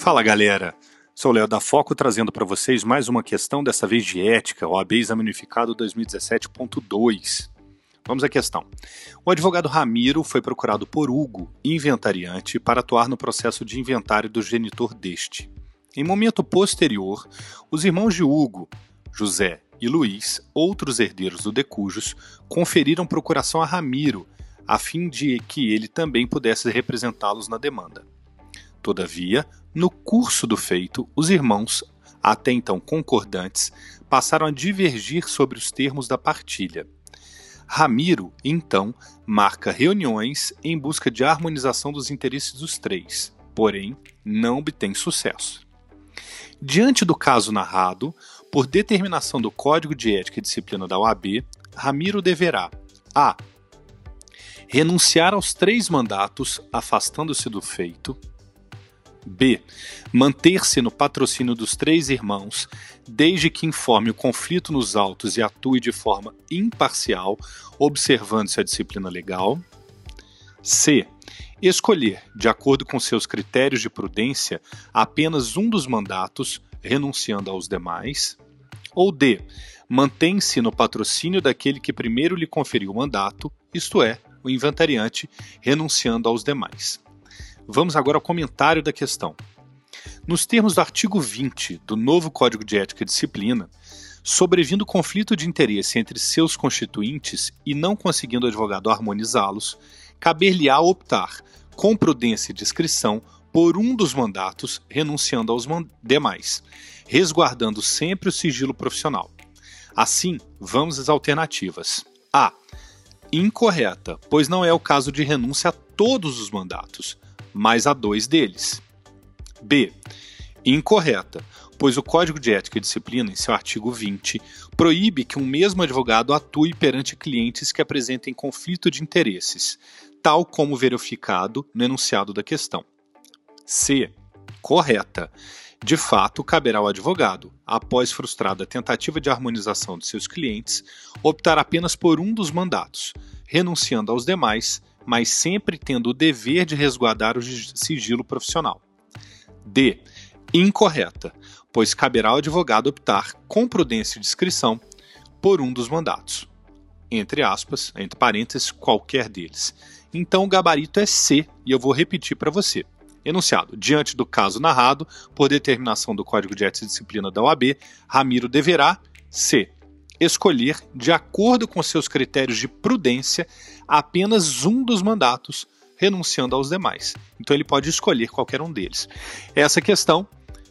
Fala galera, sou Léo da Foco trazendo para vocês mais uma questão, dessa vez de ética, OAB Exame Unificado 2017.2. Vamos à questão. O advogado Ramiro foi procurado por Hugo, inventariante, para atuar no processo de inventário do genitor deste. Em momento posterior, os irmãos de Hugo, José e Luiz, outros herdeiros do Decujus, conferiram procuração a Ramiro, a fim de que ele também pudesse representá-los na demanda. Todavia, no curso do feito, os irmãos, até então concordantes, passaram a divergir sobre os termos da partilha. Ramiro, então, marca reuniões em busca de harmonização dos interesses dos três, porém não obtém sucesso. Diante do caso narrado, por determinação do Código de Ética e Disciplina da OAB, Ramiro deverá a. renunciar aos três mandatos, afastando-se do feito, B. Manter-se no patrocínio dos três irmãos, desde que informe o conflito nos autos e atue de forma imparcial, observando-se a disciplina legal. C. Escolher, de acordo com seus critérios de prudência, apenas um dos mandatos, renunciando aos demais. Ou D. Mantém-se no patrocínio daquele que primeiro lhe conferiu o mandato, isto é, o inventariante, renunciando aos demais. Vamos agora ao comentário da questão. Nos termos do artigo 20 do novo Código de Ética e Disciplina, sobrevindo conflito de interesse entre seus constituintes e não conseguindo o advogado harmonizá-los, caber-lhe-á optar, com prudência e discrição, por um dos mandatos, renunciando aos demais, resguardando sempre o sigilo profissional. Assim, vamos às alternativas. A. Incorreta, pois não é o caso de renúncia a todos os mandatos, mas a dois deles. B. Incorreta, pois o Código de Ética e Disciplina, em seu artigo 20, proíbe que um mesmo advogado atue perante clientes que apresentem conflito de interesses, tal como verificado no enunciado da questão. C. Correta. De fato, caberá ao advogado, após frustrada a tentativa de harmonização de seus clientes, optar apenas por um dos mandatos, renunciando aos demais mas sempre tendo o dever de resguardar o sigilo profissional. D. Incorreta, pois caberá ao advogado optar, com prudência e discrição, por um dos mandatos. Entre aspas, entre parênteses, qualquer deles. Então o gabarito é C e eu vou repetir para você. Enunciado: diante do caso narrado, por determinação do Código de Ética e Disciplina da OAB, Ramiro deverá C escolher, de acordo com seus critérios de prudência, apenas um dos mandatos, renunciando aos demais. Então ele pode escolher qualquer um deles. Essa questão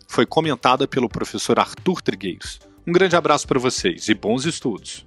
foi comentada pelo professor Arthur Trigueiros. Um grande abraço para vocês e bons estudos.